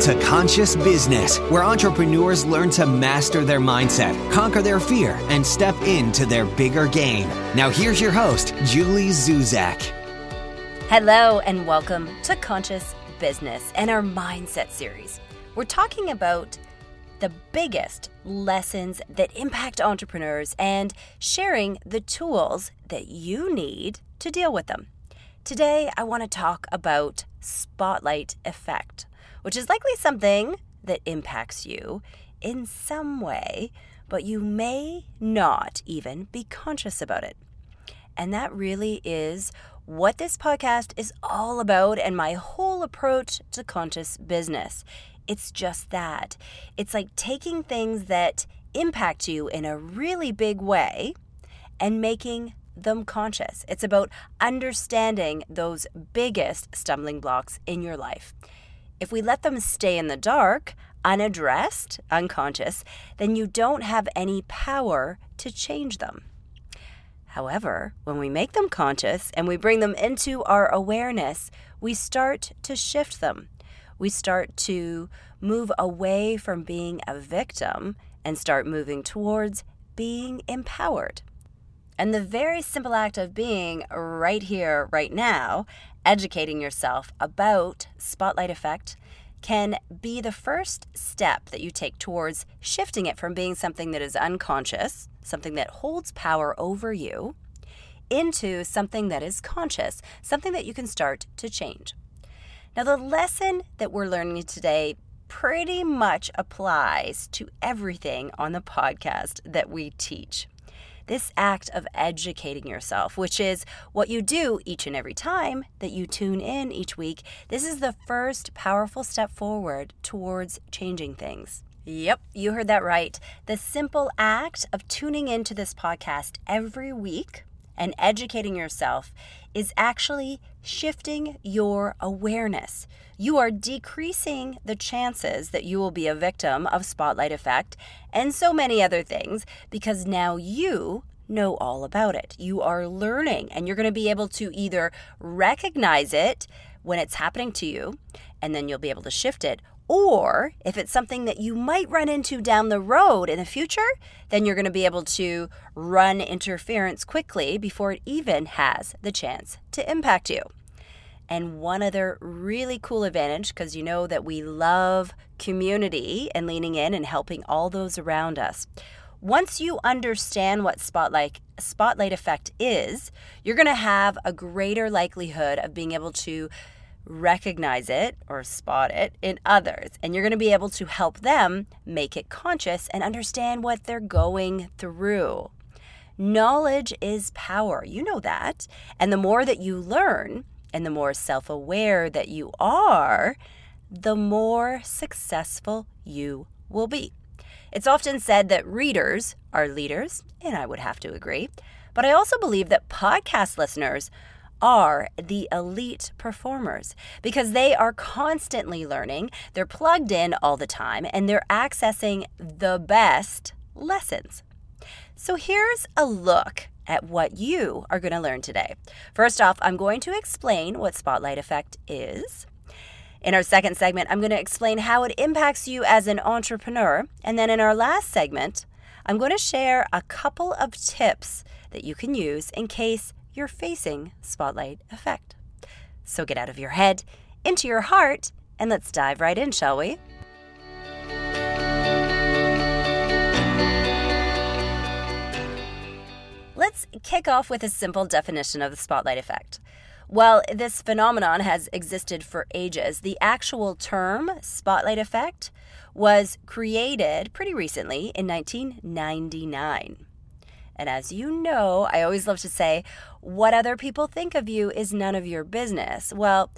to Conscious Business, where entrepreneurs learn to master their mindset, conquer their fear, and step into their bigger game. Now, here's your host, Julie Zuzek. Hello, and welcome to Conscious Business and our Mindset series. We're talking about the biggest lessons that impact entrepreneurs and sharing the tools that you need to deal with them. Today, I want to talk about spotlight effect which is likely something that impacts you in some way, but you may not even be conscious about it. And that really is what this podcast is all about and my whole approach to conscious business. It's just that. It's like taking things that impact you in a really big way and making them conscious. It's about understanding those biggest stumbling blocks in your life. If we let them stay in the dark, unaddressed, unconscious, then you don't have any power to change them. However, when we make them conscious and we bring them into our awareness, we start to shift them. We start to move away from being a victim and start moving towards being empowered. And the very simple act of being right here, right now, educating yourself about spotlight effect can be the first step that you take towards shifting it from being something that is unconscious, something that holds power over you, into something that is conscious, something that you can start to change. Now, the lesson that we're learning today pretty much applies to everything on the podcast that we teach this act of educating yourself, which is what you do each and every time that you tune in each week. This is the first powerful step forward towards changing things. Yep, you heard that right. The simple act of tuning into this podcast every week and educating yourself is actually shifting your awareness. You are decreasing the chances that you will be a victim of spotlight effect and so many other things because now you know all about it. You are learning and you're going to be able to either recognize it when it's happening to you and then you'll be able to shift it or if it's something that you might run into down the road in the future, then you're going to be able to run interference quickly before it even has the chance to impact you. And one other really cool advantage, because you know that we love community and leaning in and helping all those around us. Once you understand what spotlight spotlight effect is, you're going to have a greater likelihood of being able to recognize it or spot it in others. And you're going to be able to help them make it conscious and understand what they're going through. Knowledge is power. You know that. And the more that you learn and the more self aware that you are, the more successful you will be. It's often said that readers are leaders, and I would have to agree. But I also believe that podcast listeners are the elite performers because they are constantly learning, they're plugged in all the time, and they're accessing the best lessons. So here's a look at what you are going to learn today. First off, I'm going to explain what spotlight effect is. In our second segment, I'm going to explain how it impacts you as an entrepreneur. And then in our last segment, I'm going to share a couple of tips that you can use in case you're facing spotlight effect. So get out of your head, into your heart, and let's dive right in, shall we? Let's kick off with a simple definition of the spotlight effect. While this phenomenon has existed for ages, the actual term spotlight effect was created pretty recently in 1999. And as you know, I always love to say, what other people think of you is none of your business. Well,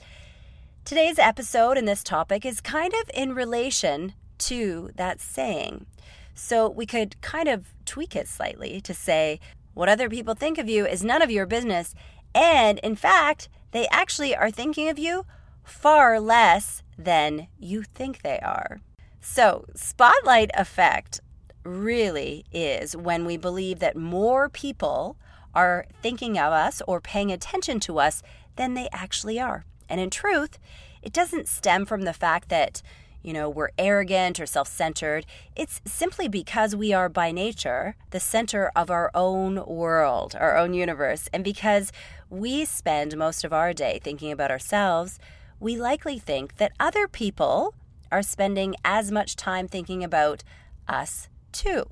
today's episode and this topic is kind of in relation to that saying. So we could kind of tweak it slightly to say, what other people think of you is none of your business. And in fact, they actually are thinking of you far less than you think they are. So, spotlight effect really is when we believe that more people are thinking of us or paying attention to us than they actually are. And in truth, it doesn't stem from the fact that you know, we're arrogant or self centered. It's simply because we are by nature the center of our own world, our own universe. And because we spend most of our day thinking about ourselves, we likely think that other people are spending as much time thinking about us too.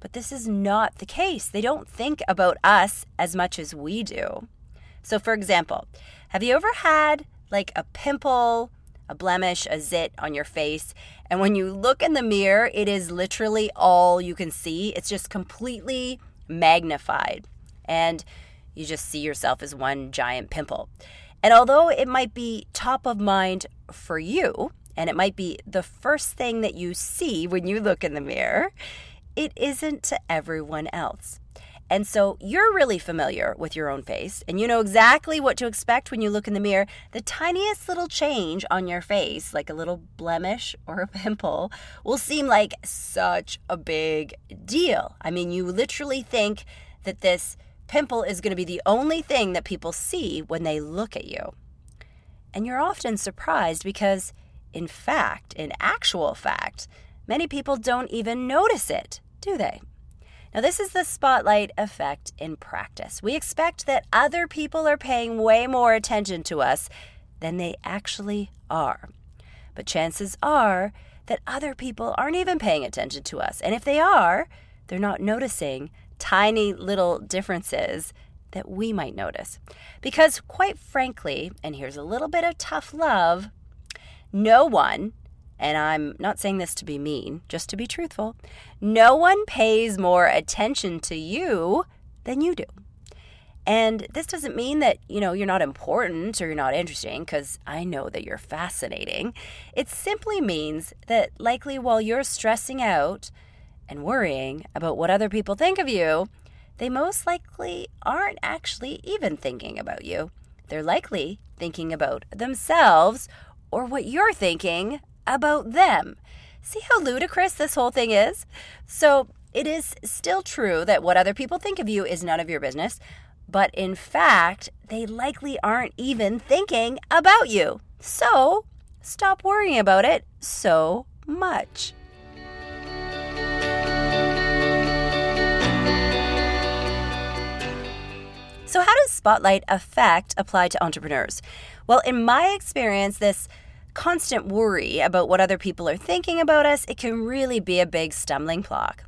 But this is not the case. They don't think about us as much as we do. So, for example, have you ever had like a pimple a blemish, a zit on your face. And when you look in the mirror, it is literally all you can see. It's just completely magnified. And you just see yourself as one giant pimple. And although it might be top of mind for you, and it might be the first thing that you see when you look in the mirror, it isn't to everyone else. And so you're really familiar with your own face and you know exactly what to expect when you look in the mirror. The tiniest little change on your face, like a little blemish or a pimple, will seem like such a big deal. I mean, you literally think that this pimple is going to be the only thing that people see when they look at you. And you're often surprised because, in fact, in actual fact, many people don't even notice it, do they? Now, this is the spotlight effect in practice. We expect that other people are paying way more attention to us than they actually are. But chances are that other people aren't even paying attention to us. And if they are, they're not noticing tiny little differences that we might notice. Because, quite frankly, and here's a little bit of tough love, no one and I'm not saying this to be mean, just to be truthful, no one pays more attention to you than you do. And this doesn't mean that, you know, you're not important or you're not interesting because I know that you're fascinating. It simply means that likely while you're stressing out and worrying about what other people think of you, they most likely aren't actually even thinking about you. They're likely thinking about themselves or what you're thinking about them. See how ludicrous this whole thing is? So, it is still true that what other people think of you is none of your business, but in fact, they likely aren't even thinking about you. So, stop worrying about it so much. So, how does spotlight effect apply to entrepreneurs? Well, in my experience, this constant worry about what other people are thinking about us, it can really be a big stumbling block.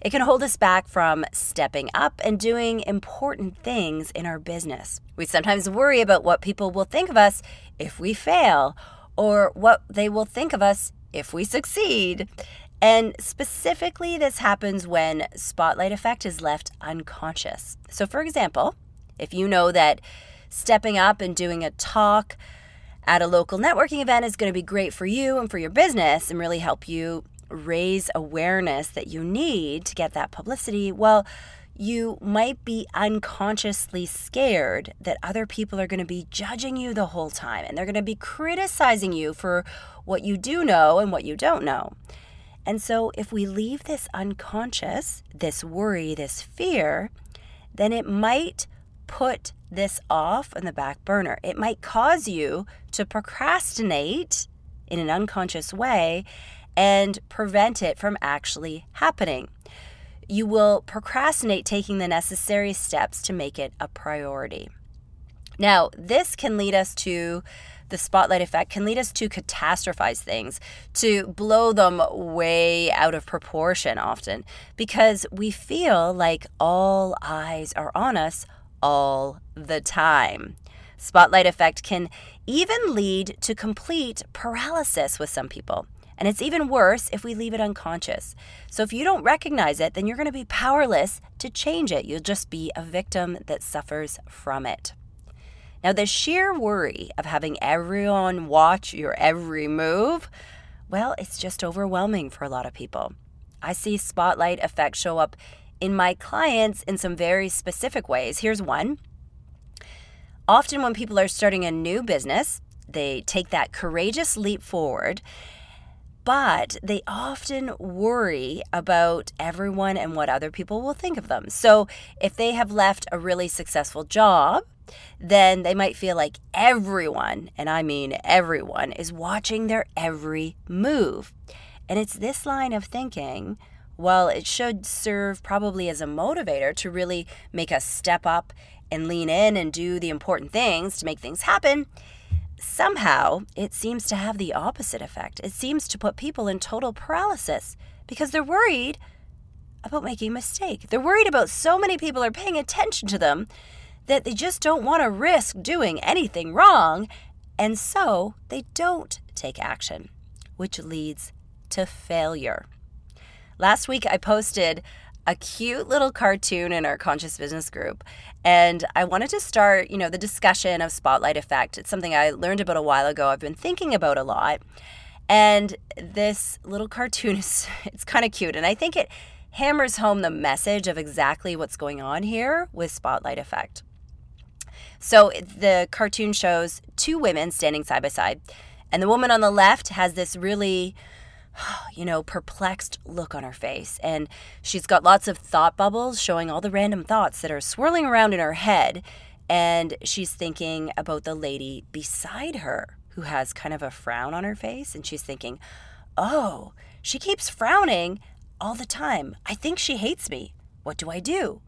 It can hold us back from stepping up and doing important things in our business. We sometimes worry about what people will think of us if we fail, or what they will think of us if we succeed. And specifically, this happens when spotlight effect is left unconscious. So, for example, if you know that stepping up and doing a talk, at a local networking event is going to be great for you and for your business and really help you raise awareness that you need to get that publicity. Well, you might be unconsciously scared that other people are going to be judging you the whole time and they're going to be criticizing you for what you do know and what you don't know. And so, if we leave this unconscious, this worry, this fear, then it might put this off on the back burner. It might cause you to procrastinate in an unconscious way and prevent it from actually happening. You will procrastinate taking the necessary steps to make it a priority. Now, this can lead us to the spotlight effect, can lead us to catastrophize things, to blow them way out of proportion often, because we feel like all eyes are on us all the time. Spotlight effect can even lead to complete paralysis with some people. And it's even worse if we leave it unconscious. So if you don't recognize it, then you're going to be powerless to change it. You'll just be a victim that suffers from it. Now, the sheer worry of having everyone watch your every move, well, it's just overwhelming for a lot of people. I see spotlight effect show up in my clients in some very specific ways. Here's one. Often, when people are starting a new business, they take that courageous leap forward, but they often worry about everyone and what other people will think of them. So, if they have left a really successful job then they might feel like everyone, and I mean everyone, is watching their every move. And it's this line of thinking, well, it should serve probably as a motivator to really make us step up and lean in and do the important things to make things happen. Somehow, it seems to have the opposite effect. It seems to put people in total paralysis because they're worried about making a mistake. They're worried about so many people are paying attention to them that they just don't want to risk doing anything wrong, and so they don't take action, which leads to failure. Last week, I posted a cute little cartoon in our conscious business group and i wanted to start you know the discussion of spotlight effect. It's something i learned about a while ago. I've been thinking about a lot. And this little cartoon is it's kind of cute and i think it hammers home the message of exactly what's going on here with spotlight effect. So the cartoon shows two women standing side by side and the woman on the left has this really you know, perplexed look on her face. And she's got lots of thought bubbles showing all the random thoughts that are swirling around in her head. And she's thinking about the lady beside her who has kind of a frown on her face. And she's thinking, oh, she keeps frowning all the time. I think she hates me. What do I do?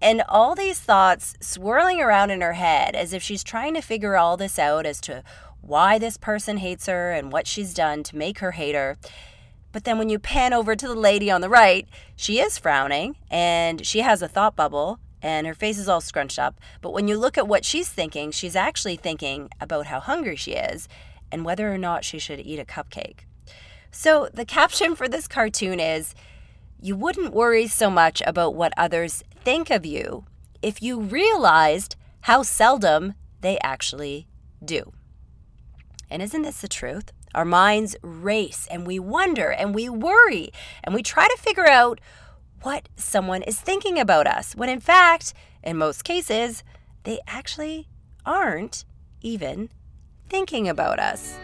And all these thoughts swirling around in her head as if she's trying to figure all this out as to why this person hates her and what she's done to make her hate her. But then when you pan over to the lady on the right, she is frowning and she has a thought bubble and her face is all scrunched up. But when you look at what she's thinking, she's actually thinking about how hungry she is and whether or not she should eat a cupcake. So the caption for this cartoon is You wouldn't worry so much about what others think of you if you realized how seldom they actually do. And isn't this the truth? Our minds race and we wonder and we worry and we try to figure out what someone is thinking about us, when in fact, in most cases, they actually aren't even thinking about us.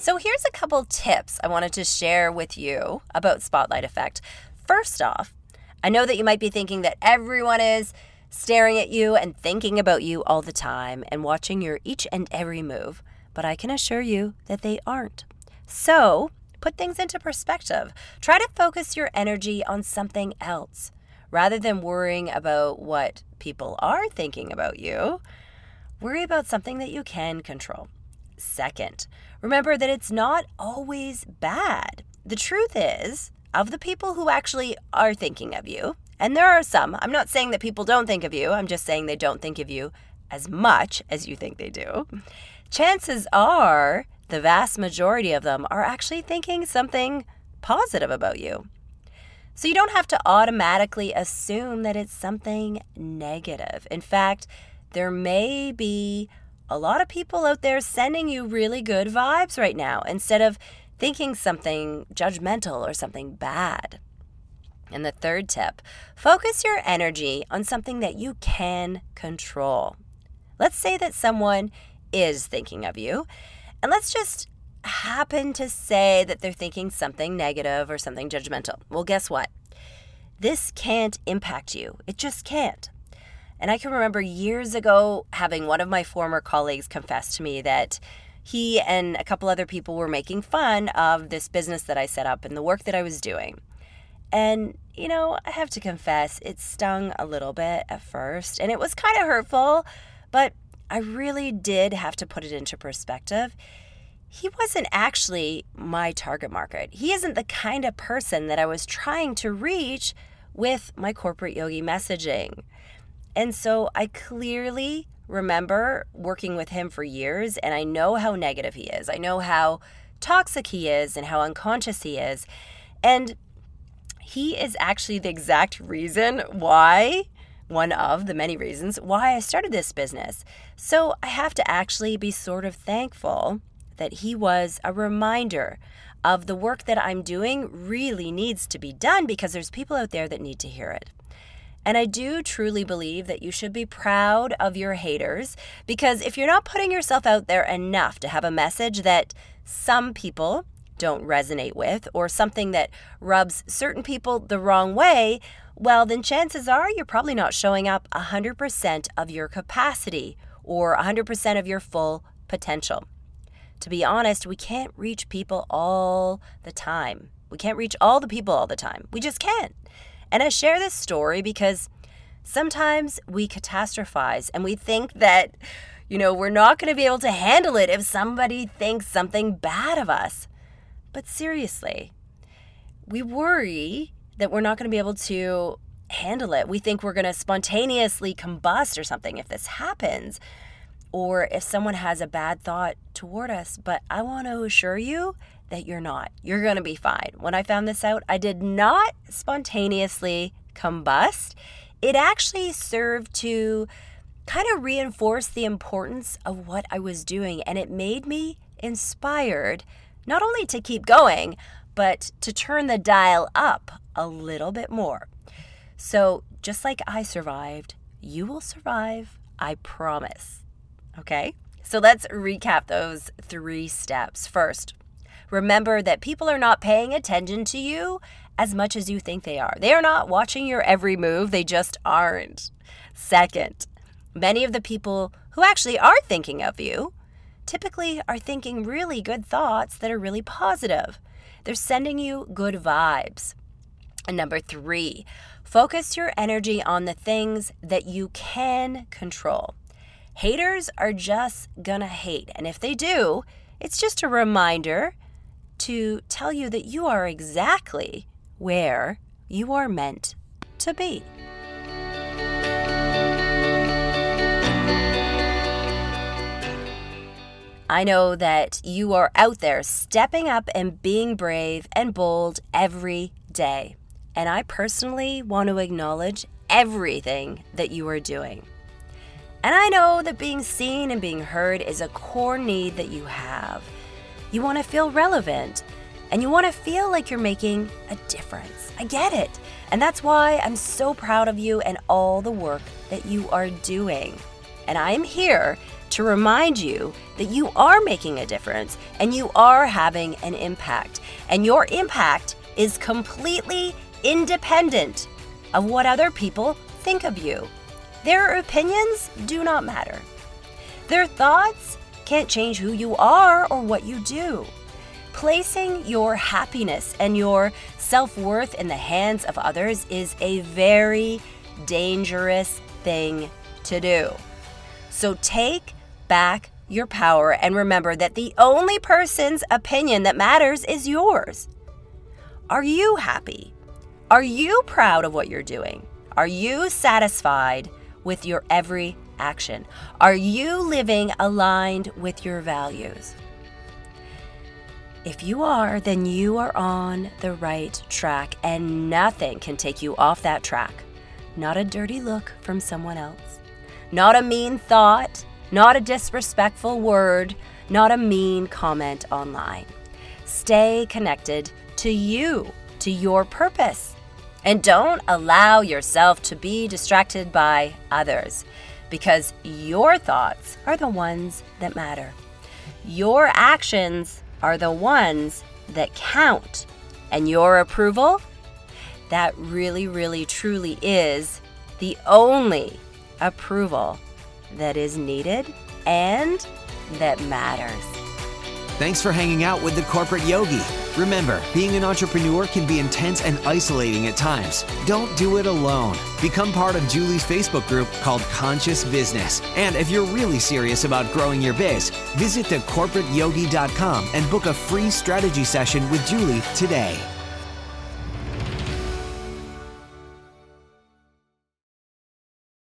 So, here's a couple tips I wanted to share with you about Spotlight Effect. First off, I know that you might be thinking that everyone is staring at you and thinking about you all the time and watching your each and every move, but I can assure you that they aren't. So, put things into perspective. Try to focus your energy on something else rather than worrying about what people are thinking about you. Worry about something that you can control. Second, remember that it's not always bad. The truth is, of the people who actually are thinking of you, and there are some. I'm not saying that people don't think of you, I'm just saying they don't think of you as much as you think they do. Chances are the vast majority of them are actually thinking something positive about you. So you don't have to automatically assume that it's something negative. In fact, there may be a lot of people out there sending you really good vibes right now instead of thinking something judgmental or something bad. And the third tip focus your energy on something that you can control. Let's say that someone is thinking of you, and let's just happen to say that they're thinking something negative or something judgmental. Well, guess what? This can't impact you. It just can't. And I can remember years ago having one of my former colleagues confess to me that he and a couple other people were making fun of this business that I set up and the work that I was doing. And, you know, I have to confess, it stung a little bit at first and it was kind of hurtful, but I really did have to put it into perspective. He wasn't actually my target market. He isn't the kind of person that I was trying to reach with my corporate yogi messaging. And so I clearly remember working with him for years and I know how negative he is. I know how toxic he is and how unconscious he is. And he is actually the exact reason why, one of the many reasons why I started this business. So I have to actually be sort of thankful that he was a reminder of the work that I'm doing really needs to be done because there's people out there that need to hear it. And I do truly believe that you should be proud of your haters because if you're not putting yourself out there enough to have a message that some people don't resonate with or something that rubs certain people the wrong way, well, then chances are you're probably not showing up 100% of your capacity or 100% of your full potential. To be honest, we can't reach people all the time. We can't reach all the people all the time. We just can't. And I share this story because sometimes we catastrophize and we think that, you know, we're not going to be able to handle it if somebody thinks something bad of us. But seriously, we worry that we're not going to be able to handle it. We think we're going to spontaneously combust or something if this happens, or if someone has a bad thought toward us. But I want to assure you that you're not. You're going to be fine. When I found this out, I did not spontaneously combust. It actually served to kind of reinforce the importance of what I was doing, and it made me inspired not only to keep going, but to turn the dial up a little bit more. So, just like I survived, you will survive, I promise. Okay? So, let's recap those three steps. First, remember that people are not paying attention to you as much as you think they are. They are not watching your every move, they just aren't. Second, many of the people who actually are thinking of you typically are thinking really good thoughts that are really positive. They're sending you good vibes. And number three, focus your energy on the things that you can control. Haters are just gonna hate. And if they do, it's just a reminder to tell you that you are exactly where you are meant to be. I know that you are out there stepping up and being brave and bold every day. And I personally want to acknowledge everything that you are doing. And I know that being seen and being heard is a core need that you have. You want to feel relevant and you want to feel like you're making a difference. I get it. And that's why I'm so proud of you and all the work that you are doing. And I am here to remind you that you are making a difference and you are having an impact. And your impact is completely independent of what other people think of you. Their opinions do not matter. Their thoughts can't change who you are or what you do. Placing your happiness and your self worth in the hands of others is a very dangerous thing to do. So take back your power and remember that the only person's opinion that matters is yours. Are you happy? Are you proud of what you're doing? Are you satisfied with your every action? Are you living aligned with your values? If you are, then you are on the right track, and nothing can take you off that track. Not a dirty look from someone else, not a mean thought, not a disrespectful word, not a mean comment online. Stay connected to you, to your purpose. And don't allow yourself to be distracted by others because your thoughts are the ones that matter. Your actions are the ones that count. And your approval, that really, really, truly is the only approval that is needed and that matters. Thanks for hanging out with the Corporate Yogi. Remember, being an entrepreneur can be intense and isolating at times. Don't do it alone. Become part of Julie's Facebook group called Conscious Business. And if you're really serious about growing your biz, visit thecorporateyogi.com and book a free strategy session with Julie today.